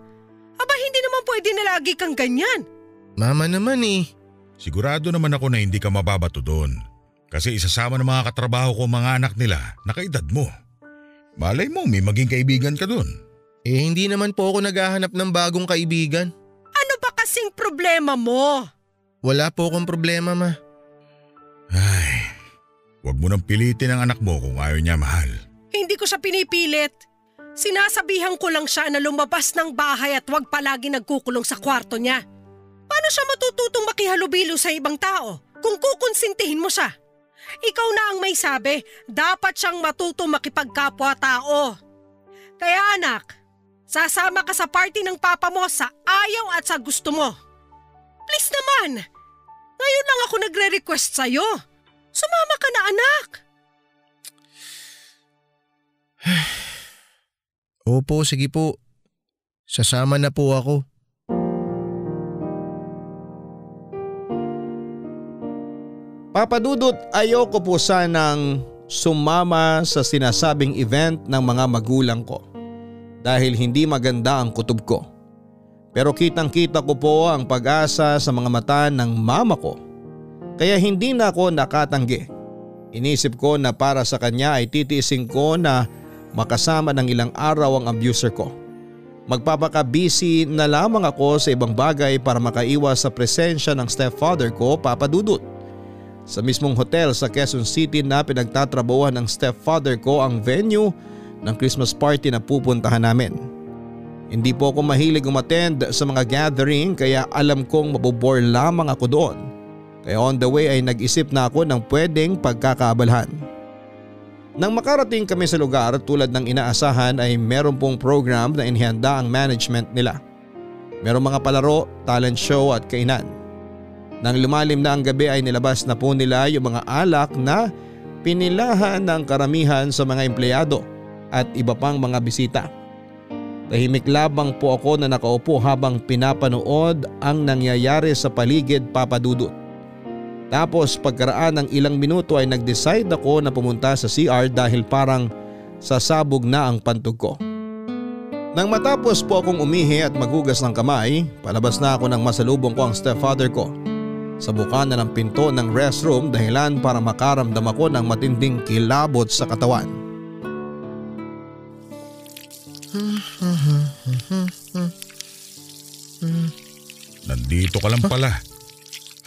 Aba, hindi naman pwede na lagi kang ganyan. Mama naman eh. Sigurado naman ako na hindi ka mababato doon. Kasi isasama ng mga katrabaho ko mga anak nila na kaedad mo. Malay mo may maging kaibigan ka doon. Eh hindi naman po ako naghahanap ng bagong kaibigan. Ano ba kasing problema mo? Wala po akong problema ma. Ay, wag mo nang pilitin ang anak mo kung ayaw niya mahal. Hindi ko siya pinipilit. Sinasabihan ko lang siya na lumabas ng bahay at wag palagi nagkukulong sa kwarto niya. Paano siya matututong makihalubilo sa ibang tao kung kukonsintihin mo siya? Ikaw na ang may sabi, dapat siyang matutong makipagkapwa-tao. Kaya anak, sasama ka sa party ng papa mo sa ayaw at sa gusto mo. Please naman, ngayon lang ako nagre-request sa'yo. Sumama ka na anak. Opo, sige po. Sasama na po ako. Papadudot ayoko po sanang sumama sa sinasabing event ng mga magulang ko dahil hindi maganda ang kutob ko. Pero kitang kita ko po ang pag-asa sa mga mata ng mama ko kaya hindi na ako nakatanggi. Inisip ko na para sa kanya ay titiisin ko na makasama ng ilang araw ang abuser ko. Magpapaka-busy na lamang ako sa ibang bagay para makaiwas sa presensya ng stepfather ko, Papa Dudut. Sa mismong hotel sa Quezon City na pinagtatrabawan ng stepfather ko ang venue ng Christmas party na pupuntahan namin. Hindi po ako mahilig umattend sa mga gathering kaya alam kong mabobore lamang ako doon. Kaya on the way ay nag-isip na ako ng pwedeng pagkakaabalahan. Nang makarating kami sa lugar tulad ng inaasahan ay meron pong program na inihanda ang management nila. Merong mga palaro, talent show at kainan. Nang lumalim na ang gabi ay nilabas na po nila yung mga alak na pinilahan ng karamihan sa mga empleyado at iba pang mga bisita. Tahimik labang po ako na nakaupo habang pinapanood ang nangyayari sa paligid papadudot. Tapos pagkaraan ng ilang minuto ay nag-decide ako na pumunta sa CR dahil parang sasabog na ang pantog ko. Nang matapos po akong umihi at maghugas ng kamay, palabas na ako ng masalubong ko ang stepfather ko. sa buka na ng pinto ng restroom dahilan para makaramdam ako ng matinding kilabot sa katawan. Nandito ka lang pala.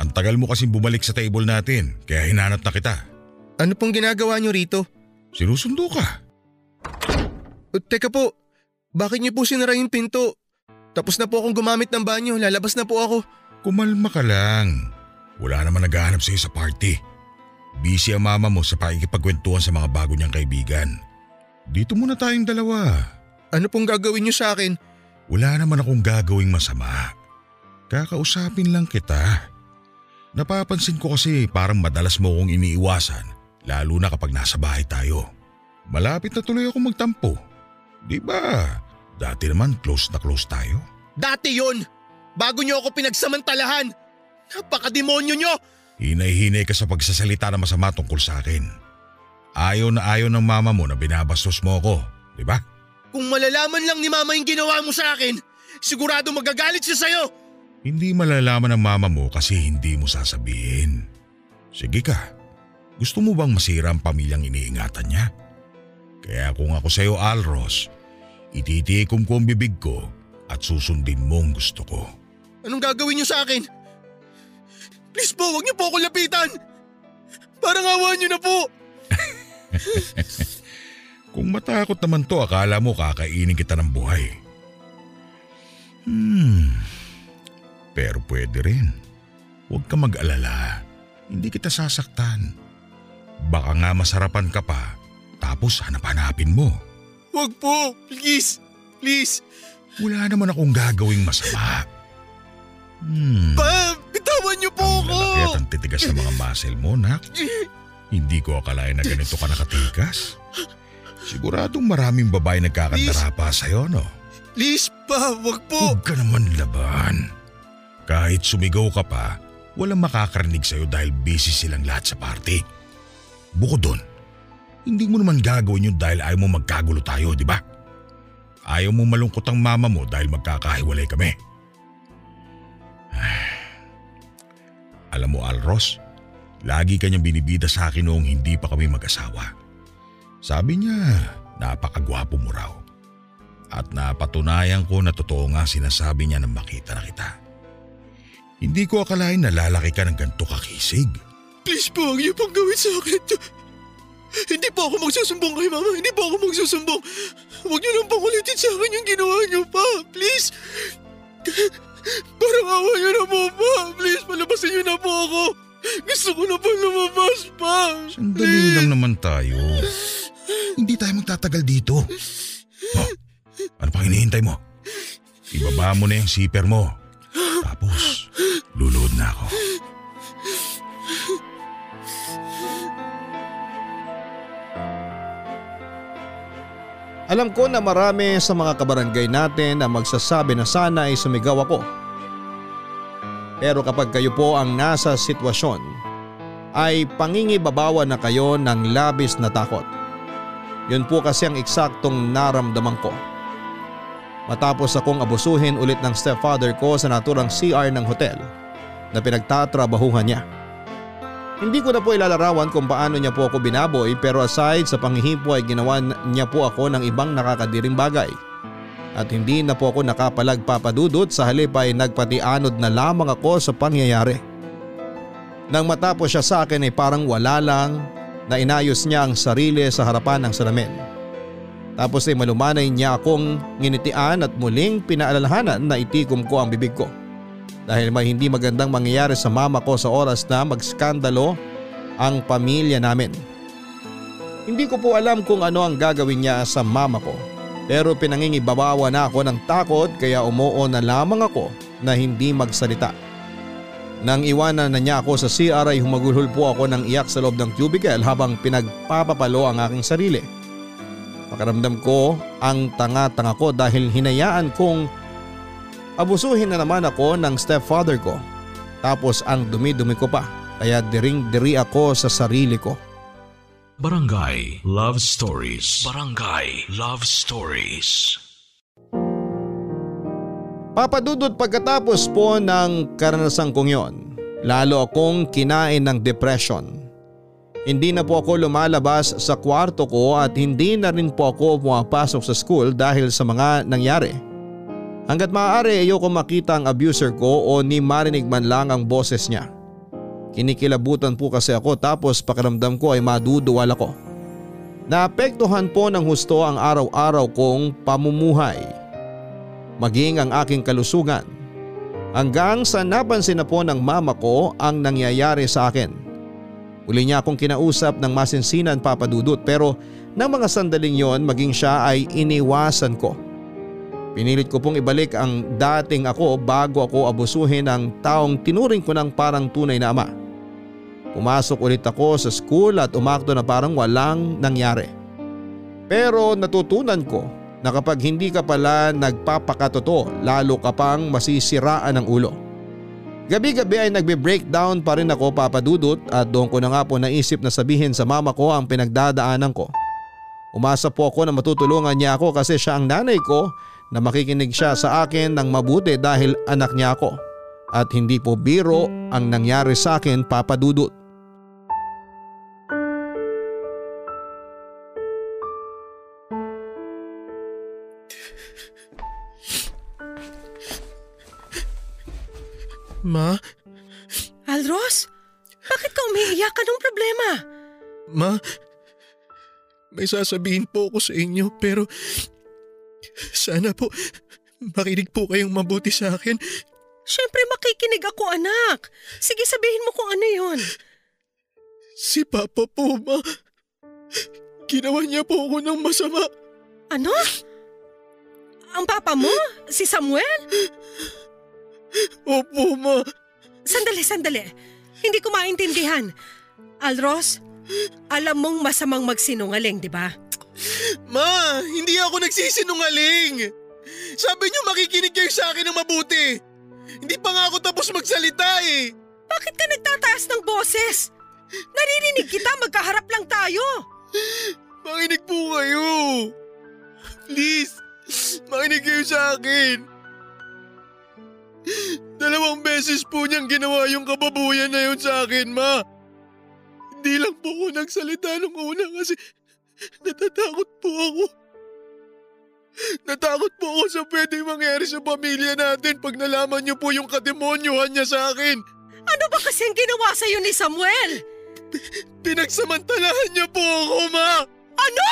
Ang tagal mo kasi bumalik sa table natin, kaya hinanap na kita. Ano pong ginagawa niyo rito? Sinusundo ka. Uh, teka po, bakit niyo po sinara yung pinto? Tapos na po akong gumamit ng banyo, lalabas na po ako. Kumalma ka lang. Wala naman naghahanap sa'yo sa party. Busy ang mama mo sa pakikipagkwentuhan sa mga bago niyang kaibigan. Dito muna tayong dalawa. Ano pong gagawin niyo sa akin? Wala naman akong gagawing masama. Kakausapin lang kita. Napapansin ko kasi parang madalas mo akong iniiwasan, lalo na kapag nasa bahay tayo. Malapit na tuloy ako magtampo. Di ba? Dati naman close na close tayo. Dati yon, Bago niyo ako pinagsamantalahan! Napakademonyo niyo! Hinay-hinay ka sa pagsasalita na masama tungkol sa akin. Ayaw na ayaw ng mama mo na binabastos mo ako, di ba? Kung malalaman lang ni mama yung ginawa mo sa akin, sigurado magagalit siya sa'yo! Hindi malalaman ng mama mo kasi hindi mo sasabihin. Sige ka, gusto mo bang masira ang pamilyang iniingatan niya? Kaya kung ako sa'yo Alros, ititikom ko ang bibig ko at susundin mo ang gusto ko. Anong gagawin niyo sa akin? Please po, huwag niyo po ako lapitan! Parang awa niyo na po! Kung matakot naman to, akala mo kakainin kita ng buhay. Hmm, pero pwede rin. Huwag ka mag-alala. Hindi kita sasaktan. Baka nga masarapan ka pa, tapos hanap-hanapin mo. Huwag po, please, please. Wala naman akong gagawing masama. Hmm. Pa, bitawan niyo po Ang ako! lalaki at ang titigas ng mga muscle mo, nak. Hindi ko akalain na ganito ka nakatikas. Siguradong maraming babae nagkakandara pa sa'yo, no? Please pa, wag po! Huwag ka naman laban. Kahit sumigaw ka pa, walang makakarinig sa'yo dahil busy silang lahat sa party. Bukod doon, hindi mo naman gagawin yun dahil ayaw mo magkagulo tayo, di ba? Ayaw mo malungkot ang mama mo dahil magkakahiwalay kami. Alam mo Alros, lagi kanyang binibida sa akin noong hindi pa kami mag-asawa. Sabi niya, napakagwapo mo raw. At napatunayan ko na totoo nga sinasabi niya nang makita na kita. Hindi ko akalain na lalaki ka ng ganito kakisig. Please po, huwag niyo pong gawin sa akin. Hindi po ako magsusumbong kay mama. Hindi po ako magsusumbong. Huwag niyo lang pong ulitin sa akin yung ginawa niyo pa. Please. Parang awa niyo na po pa. Please, palabasin niyo na po ako. Gusto ko na po lumabas pa. Sandali lang naman tayo. Hindi tayo magtatagal dito. Oh, ano pang hinihintay mo? Ibaba mo na yung zipper mo. Tapos, luluhod na ako. Alam ko na marami sa mga kabarangay natin ang magsasabi na sana ay sumigaw ako. Pero kapag kayo po ang nasa sitwasyon, ay pangingibabawan na kayo ng labis na takot. Yun po kasi ang eksaktong naramdaman ko. Matapos akong abusuhin ulit ng stepfather ko sa naturang CR ng hotel na pinagtatrabahuhan niya. Hindi ko na po ilalarawan kung paano niya po ako binaboy pero aside sa panghihipo ay ginawa niya po ako ng ibang nakakadiring bagay. At hindi na po ako nakapalagpapadudot sa halip ay nagpatianod na lamang ako sa pangyayari. Nang matapos siya sa akin ay parang wala lang na inayos niya ang sarili sa harapan ng salamin. Tapos ay malumanay niya akong nginitian at muling pinaalalahanan na itikom ko ang bibig ko dahil may hindi magandang mangyayari sa mama ko sa oras na magskandalo ang pamilya namin. Hindi ko po alam kung ano ang gagawin niya sa mama ko pero pinangingibabawa na ako ng takot kaya umuo na lamang ako na hindi magsalita. Nang iwanan na niya ako sa CR ay humagulhol po ako ng iyak sa loob ng cubicle habang pinagpapapalo ang aking sarili. Pakaramdam ko ang tanga-tanga ko dahil hinayaan kong Abusuhin na naman ako ng stepfather ko. Tapos ang dumi-dumi ko pa kaya diring-diri ako sa sarili ko. Barangay Love Stories. Barangay Love Stories. Papadudot pagkatapos po ng karanasang kong yon, Lalo akong kinain ng depression. Hindi na po ako lumalabas sa kwarto ko at hindi na rin po ako pumapasok sa school dahil sa mga nangyari. Hanggat maaari ayoko makita ang abuser ko o ni marinig man lang ang boses niya. Kinikilabutan po kasi ako tapos pakiramdam ko ay maduduwal ako. Naapektuhan po ng husto ang araw-araw kong pamumuhay. Maging ang aking kalusugan. Hanggang sa napansin na po ng mama ko ang nangyayari sa akin. Uli niya akong kinausap ng masinsinan papadudot pero nang mga sandaling yon maging siya ay iniwasan ko. Pinilit ko pong ibalik ang dating ako bago ako abusuhin ng taong tinuring ko ng parang tunay na ama. Pumasok ulit ako sa school at umakto na parang walang nangyari. Pero natutunan ko na kapag hindi ka pala nagpapakatoto lalo ka pang masisiraan ng ulo. Gabi-gabi ay nagbe-breakdown pa rin ako papadudot at doon ko na nga po naisip na sabihin sa mama ko ang pinagdadaanan ko. Umasa po ako na matutulungan niya ako kasi siya ang nanay ko na makikinig siya sa akin ng mabuti dahil anak niya ako. At hindi po biro ang nangyari sa akin papadudot. Ma? Alros, bakit ka umiiyak? Anong problema? Ma? May sasabihin po ako sa inyo pero sana po makinig po kayong mabuti sa akin. Siyempre makikinig ako anak. Sige sabihin mo kung ano yun. Si Papa po, ma. Ginawa niya po ako ng masama. Ano? Ang papa mo? Si Samuel? Opo, ma. Sandali, sandali. Hindi ko maintindihan. Alros, alam mong masamang magsinungaling, di ba? Ma, hindi ako nagsisinungaling. Sabi niyo makikinig kayo sa akin ng mabuti. Hindi pa nga ako tapos magsalita eh. Bakit ka nagtataas ng boses? Naririnig kita, magkaharap lang tayo. Makinig po kayo. Please, makinig kayo sa akin. Dalawang beses po niyang ginawa yung kababuyan na yun sa akin, ma. Hindi lang po ako nagsalita nung una kasi natatakot po ako. Natakot po ako sa pwedeng mangyari sa pamilya natin pag nalaman niyo po yung kademonyohan niya sa akin. Ano ba kasi ang ginawa sa'yo ni Samuel? Pinagsamantalahan niya po ako, ma! Ano?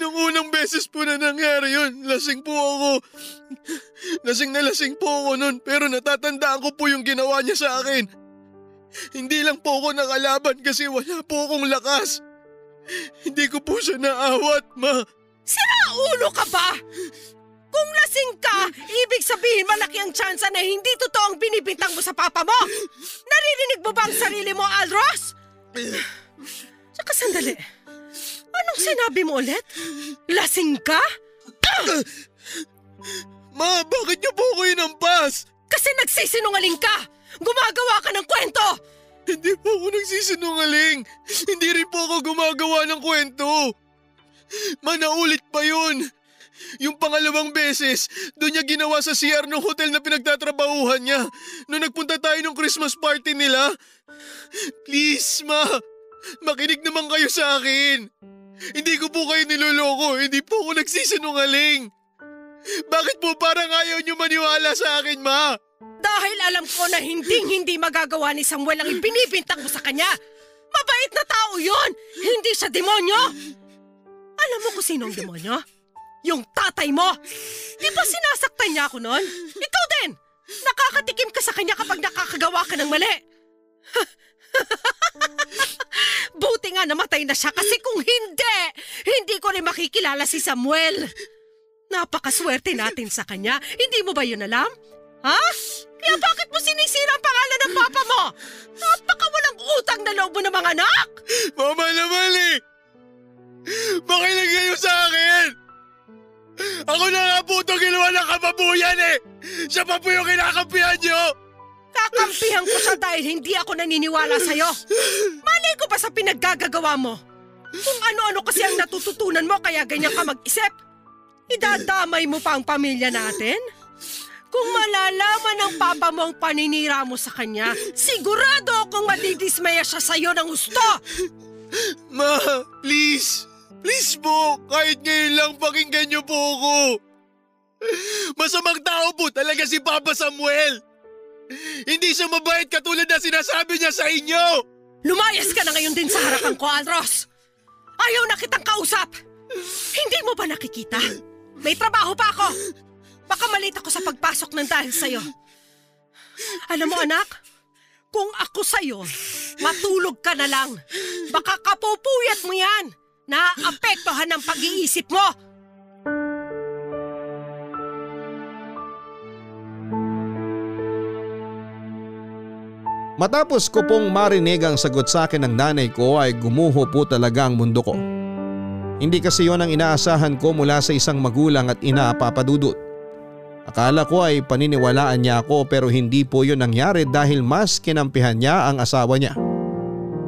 Nung unang beses po na nangyari yun, lasing po ako. Lasing na lasing po ako nun pero natatandaan ko po yung ginawa niya sa akin. Hindi lang po ako nakalaban kasi wala po akong lakas. Hindi ko po siya naawat, ma. Sira ulo ka ba? Kung lasing ka, ibig sabihin malaki ang tsansa na hindi totoo ang binibintang mo sa papa mo. Naririnig mo ba ang sarili mo, Alros? Saka sandali. Anong sinabi mo ulit? Lasing ka? Ma, bakit niyo po ako inampas? Kasi nagsisinungaling ka! Gumagawa ka ng kwento! Hindi po ako nagsisinungaling. Hindi rin po ako gumagawa ng kwento. Manaulit pa yun. Yung pangalawang beses, doon niya ginawa sa CR ng hotel na pinagtatrabahuhan niya. Noong nagpunta tayo ng Christmas party nila. Please, ma. Makinig naman kayo sa akin. Hindi ko po kayo niloloko. Hindi po ako nagsisinungaling. Bakit po parang ayaw niyo maniwala sa akin, ma? Dahil alam ko na hinding-hindi magagawa ni Samuel ang ibinibintang mo sa kanya. Mabait na tao yon, hindi siya demonyo. Alam mo kung sino ang demonyo? Yung tatay mo. Di ba sinasaktan niya ako noon? Ikaw din! Nakakatikim ka sa kanya kapag nakakagawa ka ng mali. Buti nga namatay na siya kasi kung hindi, hindi ko rin makikilala si Samuel. Napakaswerte natin sa kanya. Hindi mo ba yun alam? Ha? Kaya bakit mo sinisira ang pangalan ng papa mo? Napaka walang utang na loob mo ng mga anak! Mama naman eh! Makinig kayo sa akin! Ako na nga po itong ginawa ng kababuyan eh! Siya pa po yung kinakampihan niyo! Kakampihan ko siya dahil hindi ako naniniwala sa'yo. Malay ko ba sa pinaggagagawa mo? Kung ano-ano kasi ang natututunan mo kaya ganyan ka mag-isip. Idadamay mo pa ang pamilya natin? Kung malalaman ng papa mo ang paninira mo sa kanya, sigurado akong madidismaya siya sa'yo ng gusto. Ma, please. Please po, kahit ngayon lang pakinggan niyo po ako. Masamang tao po talaga si Papa Samuel. Hindi siya mabait katulad na sinasabi niya sa inyo. Lumayas ka na ngayon din sa harapan ko, Alros. Ayaw na kitang kausap. Hindi mo ba nakikita? May trabaho pa ako. Baka malita ako sa pagpasok ng dahil sa'yo. Alam mo anak, kung ako sa'yo, matulog ka na lang. Baka kapupuyat mo yan. Naapektuhan ang pag-iisip mo. Matapos ko pong marinig ang sagot sa akin ng nanay ko ay gumuho po talaga ang mundo ko. Hindi kasi yon ang inaasahan ko mula sa isang magulang at ina papadudot. Akala ko ay paniniwalaan niya ako pero hindi po yon nangyari dahil mas kinampihan niya ang asawa niya.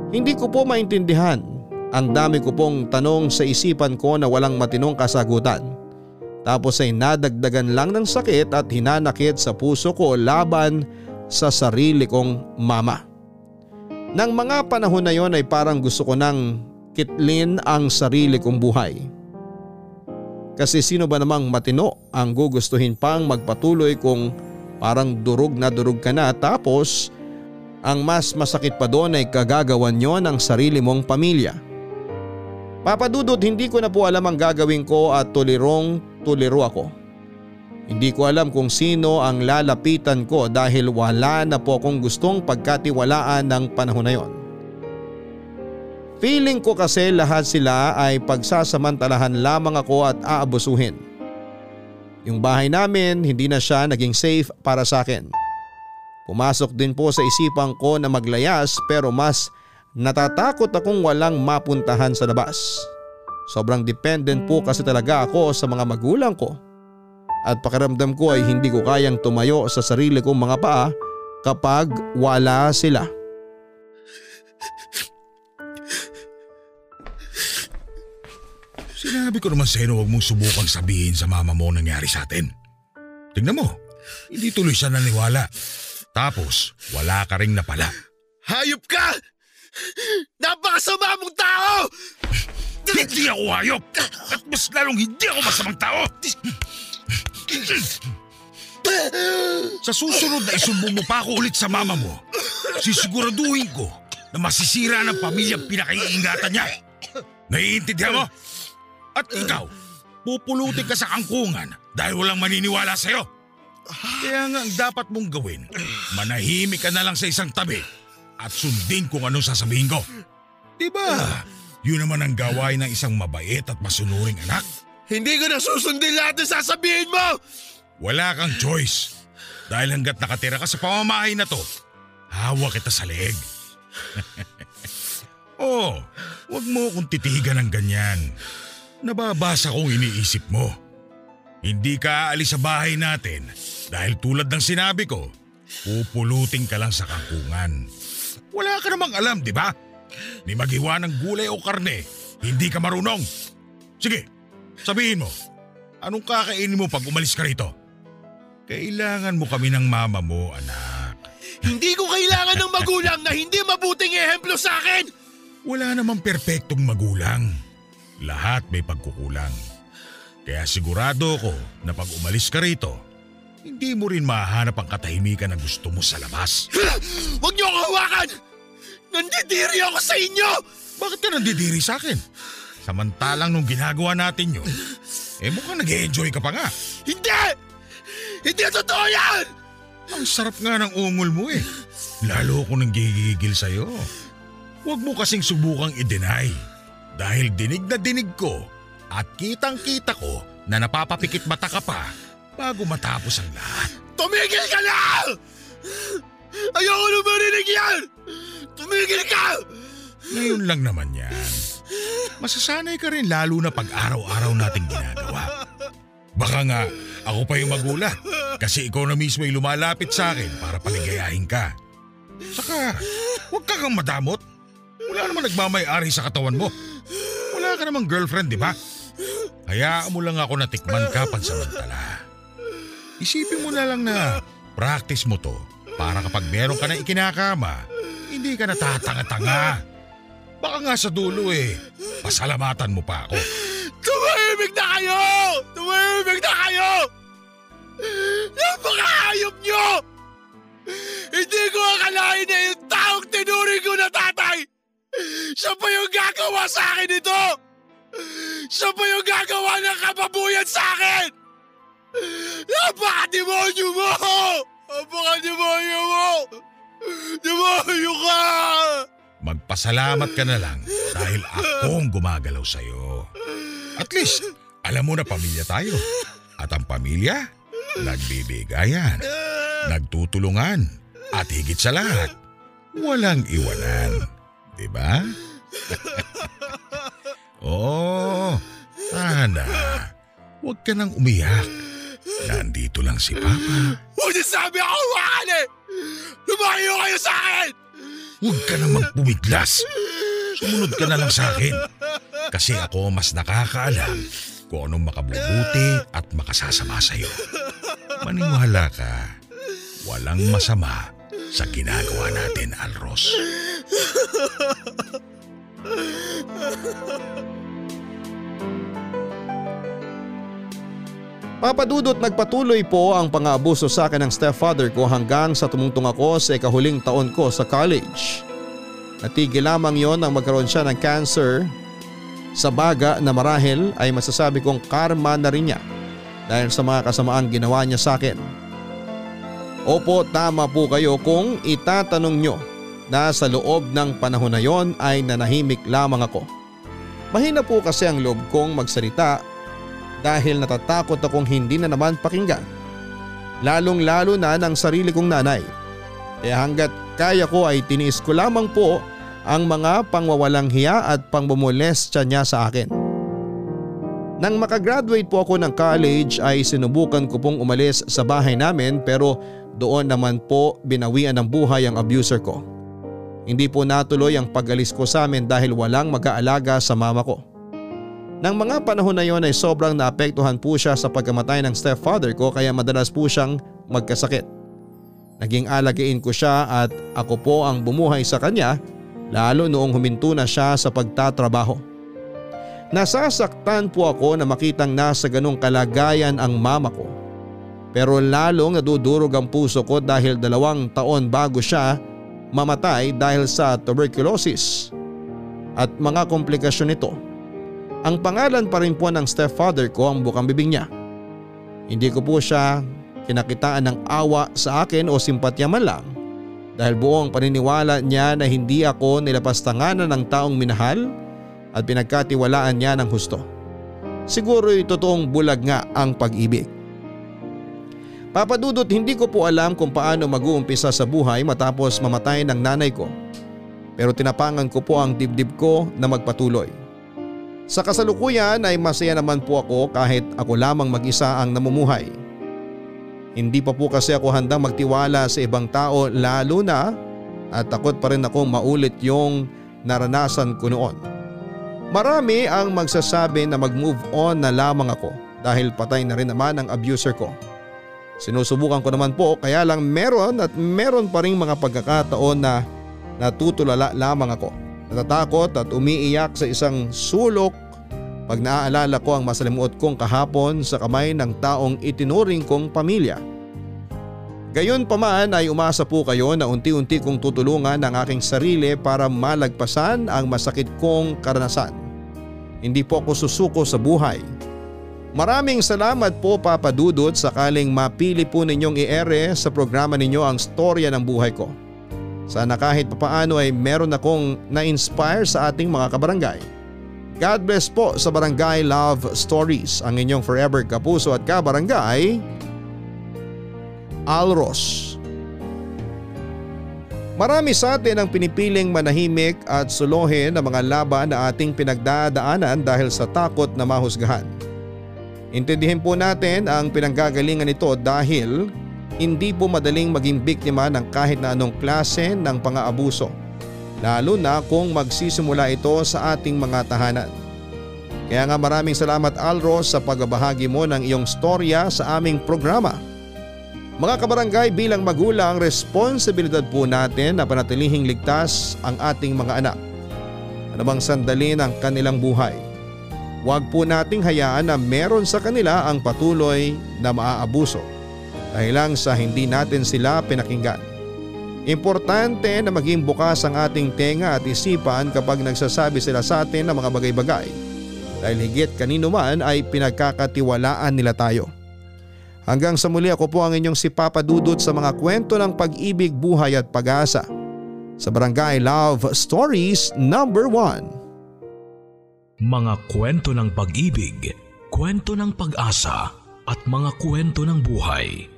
Hindi ko po maintindihan. Ang dami ko pong tanong sa isipan ko na walang matinong kasagutan. Tapos ay nadagdagan lang ng sakit at hinanakit sa puso ko laban sa sarili kong mama. Nang mga panahon na yon ay parang gusto ko nang kitlin ang sarili kong buhay. Kasi sino ba namang matino ang gugustuhin pang magpatuloy kung parang durog na durog ka na tapos ang mas masakit pa doon ay kagagawan nyo ng sarili mong pamilya. Papadudod hindi ko na po alam ang gagawin ko at tulirong tuliro ako. Hindi ko alam kung sino ang lalapitan ko dahil wala na po akong gustong pagkatiwalaan ng panahon na yon. Feeling ko kasi lahat sila ay pagsasamantalahan lamang ako at aabusuhin. Yung bahay namin hindi na siya naging safe para sa akin. Pumasok din po sa isipan ko na maglayas pero mas natatakot akong walang mapuntahan sa labas. Sobrang dependent po kasi talaga ako sa mga magulang ko. At pakiramdam ko ay hindi ko kayang tumayo sa sarili kong mga paa kapag wala sila. Sinabi ko naman sa'yo na huwag mong subukang sabihin sa mama mo ang nangyari sa atin. Tingnan mo, hindi tuloy siya naniwala. Tapos, wala ka ring napala. Hayop ka! Napakasama mong tao! Hindi ako hayop! At mas lalong hindi ako masamang tao! Sa susunod na isumbong mo pa ako ulit sa mama mo, sisiguraduhin ko na masisira ng pamilyang pinakaiingatan niya. Naiintindihan mo? At ikaw, pupulutin ka sa angkungan dahil walang maniniwala sa'yo. Kaya nga ang dapat mong gawin, manahimik ka na lang sa isang tabi at sundin kung anong sasabihin ko. Diba? Yun naman ang gawain ng isang mabait at masunuring anak. Hindi ko na susundin lahat ng sasabihin mo! Wala kang choice. Dahil hanggat nakatira ka sa pamamahay na to, hawa kita sa leeg. oh, wag mo akong titigan ng ganyan. Nababasa kong iniisip mo. Hindi ka aalis sa bahay natin dahil tulad ng sinabi ko, pupulutin ka lang sa kangkungan. Wala ka namang alam, di ba? Ni maghiwa ng gulay o karne, hindi ka marunong. Sige, sabihin mo, anong kakainin mo pag umalis ka rito? Kailangan mo kami ng mama mo, anak. Hindi ko kailangan ng magulang na hindi mabuting ehemplo sa akin! Wala namang perpektong magulang. Lahat may pagkukulang. Kaya sigurado ko na pag umalis ka rito, hindi mo rin mahanap ang katahimikan na gusto mo sa labas. Huwag niyo ako hawakan! Nandidiri ako sa inyo! Bakit ka nandidiri sa akin? Samantalang nung ginagawa natin yun, eh mukhang nag enjoy ka pa nga. Hindi! Hindi totoo yan! Ang sarap nga ng ungol mo eh. Lalo ako nang gigigil sa'yo. Huwag mo kasing subukang i-deny. Dahil dinig na dinig ko at kitang kita ko na napapapikit mata ka pa bago matapos ang lahat. Tumigil ka na! Ayoko na marinig yan! Tumigil ka! Ngayon lang naman yan. Masasanay ka rin lalo na pag araw-araw nating ginagawa. Baka nga ako pa yung magulat kasi ikaw na mismo yung lumalapit sa akin para paligayahin ka. Saka, huwag ka kang madamot. Wala namang nagmamay-ari sa katawan mo. Wala ka namang girlfriend, di ba? Hayaan mo lang ako na tikman ka pansamantala. Isipin mo na lang na practice mo to para kapag meron ka na ikinakama, hindi ka natatanga-tanga. Baka nga sa dulo eh, pasalamatan mo pa ako. Tumahimik na kayo! Tumahimik na kayo! Napakahayop nyo! Hindi ko akalain na yung taong tinuring ko na tatay! Siya pa yung gagawa sa akin ito! Siya pa yung gagawa ng kababuyan sa akin! Napaka-demonyo mo! Napaka-demonyo mo! Demonyo ka! Magpasalamat ka na lang dahil akong gumagalaw sa'yo. At least, alam mo na pamilya tayo. At ang pamilya, nagbibigayan, nagtutulungan, at higit sa lahat, walang iwanan. Di ba? Oo, sana. Huwag ka nang umiyak. Nandito lang si Papa. Huwag niyo sabi ako eh! Lumayo kayo sa akin! Huwag ka namang pumiglas. Sumunod ka na lang sa akin. Kasi ako mas nakakaalam kung anong makabubuti at makasasama sa'yo. Maniwala ka, walang masama sa ginagawa natin, Alros. Papadudot nagpatuloy po ang pang-aabuso sa akin ng stepfather ko hanggang sa tumungtong ako sa ikahuling taon ko sa college. Natigil lamang yon nang magkaroon siya ng cancer sa baga na marahil ay masasabi kong karma na rin niya dahil sa mga kasamaang ginawa niya sa akin. Opo tama po kayo kung itatanong nyo na sa loob ng panahon na yon ay nanahimik lamang ako. Mahina po kasi ang loob kong magsalita dahil natatakot akong hindi na naman pakinggan. Lalong lalo na ng sarili kong nanay. Kaya hanggat kaya ko ay tiniis ko lamang po ang mga pangwawalang hiya at pangbumolestya niya sa akin. Nang makagraduate po ako ng college ay sinubukan ko pong umalis sa bahay namin pero doon naman po binawian ng buhay ang abuser ko. Hindi po natuloy ang pag-alis ko sa amin dahil walang mag-aalaga sa mama ko. Nang mga panahon na yon ay sobrang naapektuhan po siya sa pagkamatay ng stepfather ko kaya madalas po siyang magkasakit. Naging alagain ko siya at ako po ang bumuhay sa kanya lalo noong huminto na siya sa pagtatrabaho. Nasasaktan po ako na makitang nasa ganong kalagayan ang mama ko. Pero lalong nadudurog ang puso ko dahil dalawang taon bago siya mamatay dahil sa tuberculosis at mga komplikasyon nito. Ang pangalan pa rin po ng stepfather ko ang bukang bibig niya. Hindi ko po siya kinakitaan ng awa sa akin o simpatya man lang dahil buong paniniwala niya na hindi ako nilapastanganan ng taong minahal at pinagkatiwalaan niya ng husto. Siguro'y totoong bulag nga ang pag-ibig. Papadudot hindi ko po alam kung paano mag-uumpisa sa buhay matapos mamatay ng nanay ko. Pero tinapangan ko po ang dibdib ko na magpatuloy. Sa kasalukuyan ay masaya naman po ako kahit ako lamang mag-isa ang namumuhay. Hindi pa po kasi ako handang magtiwala sa ibang tao lalo na at takot pa rin akong maulit yung naranasan ko noon. Marami ang magsasabi na mag-move on na lamang ako dahil patay na rin naman ang abuser ko. Sinusubukan ko naman po kaya lang meron at meron pa rin mga pagkakataon na natutulala lamang ako. Natatakot at umiiyak sa isang sulok pag naaalala ko ang masalimuot kong kahapon sa kamay ng taong itinuring kong pamilya. Gayon pa man ay umasa po kayo na unti-unti kong tutulungan ang aking sarili para malagpasan ang masakit kong karanasan. Hindi po ako susuko sa buhay. Maraming salamat po Papa Dudut sakaling mapili po ninyong i-ere sa programa ninyo ang storya ng buhay ko. Sana kahit papaano ay meron akong na-inspire sa ating mga kabarangay. God bless po sa Barangay Love Stories, ang inyong forever kapuso at kabarangay, Alros. Marami sa atin ang pinipiling manahimik at suluhin ang mga laban na ating pinagdadaanan dahil sa takot na mahusgahan. Intindihin po natin ang pinanggagalingan nito dahil hindi po madaling maging biktima ng kahit na anong klase ng pang-aabuso. Lalo na kung magsisimula ito sa ating mga tahanan. Kaya nga maraming salamat Alros sa pagbabahagi mo ng iyong storya sa aming programa. Mga kabarangay bilang magulang, responsibilidad po natin na panatilihing ligtas ang ating mga anak. Bang sandali ng kanilang buhay? Huwag po nating hayaan na meron sa kanila ang patuloy na maaabuso dahil lang sa hindi natin sila pinakinggan. Importante na maging bukas ang ating tenga at isipan kapag nagsasabi sila sa atin ng mga bagay-bagay dahil higit kanino man ay pinagkakatiwalaan nila tayo. Hanggang sa muli ako po ang inyong si Papa Dudut sa mga kwento ng pag-ibig, buhay at pag-asa sa Barangay Love Stories number 1. Mga kwento ng pag-ibig, kwento ng pag-asa at mga kwento ng buhay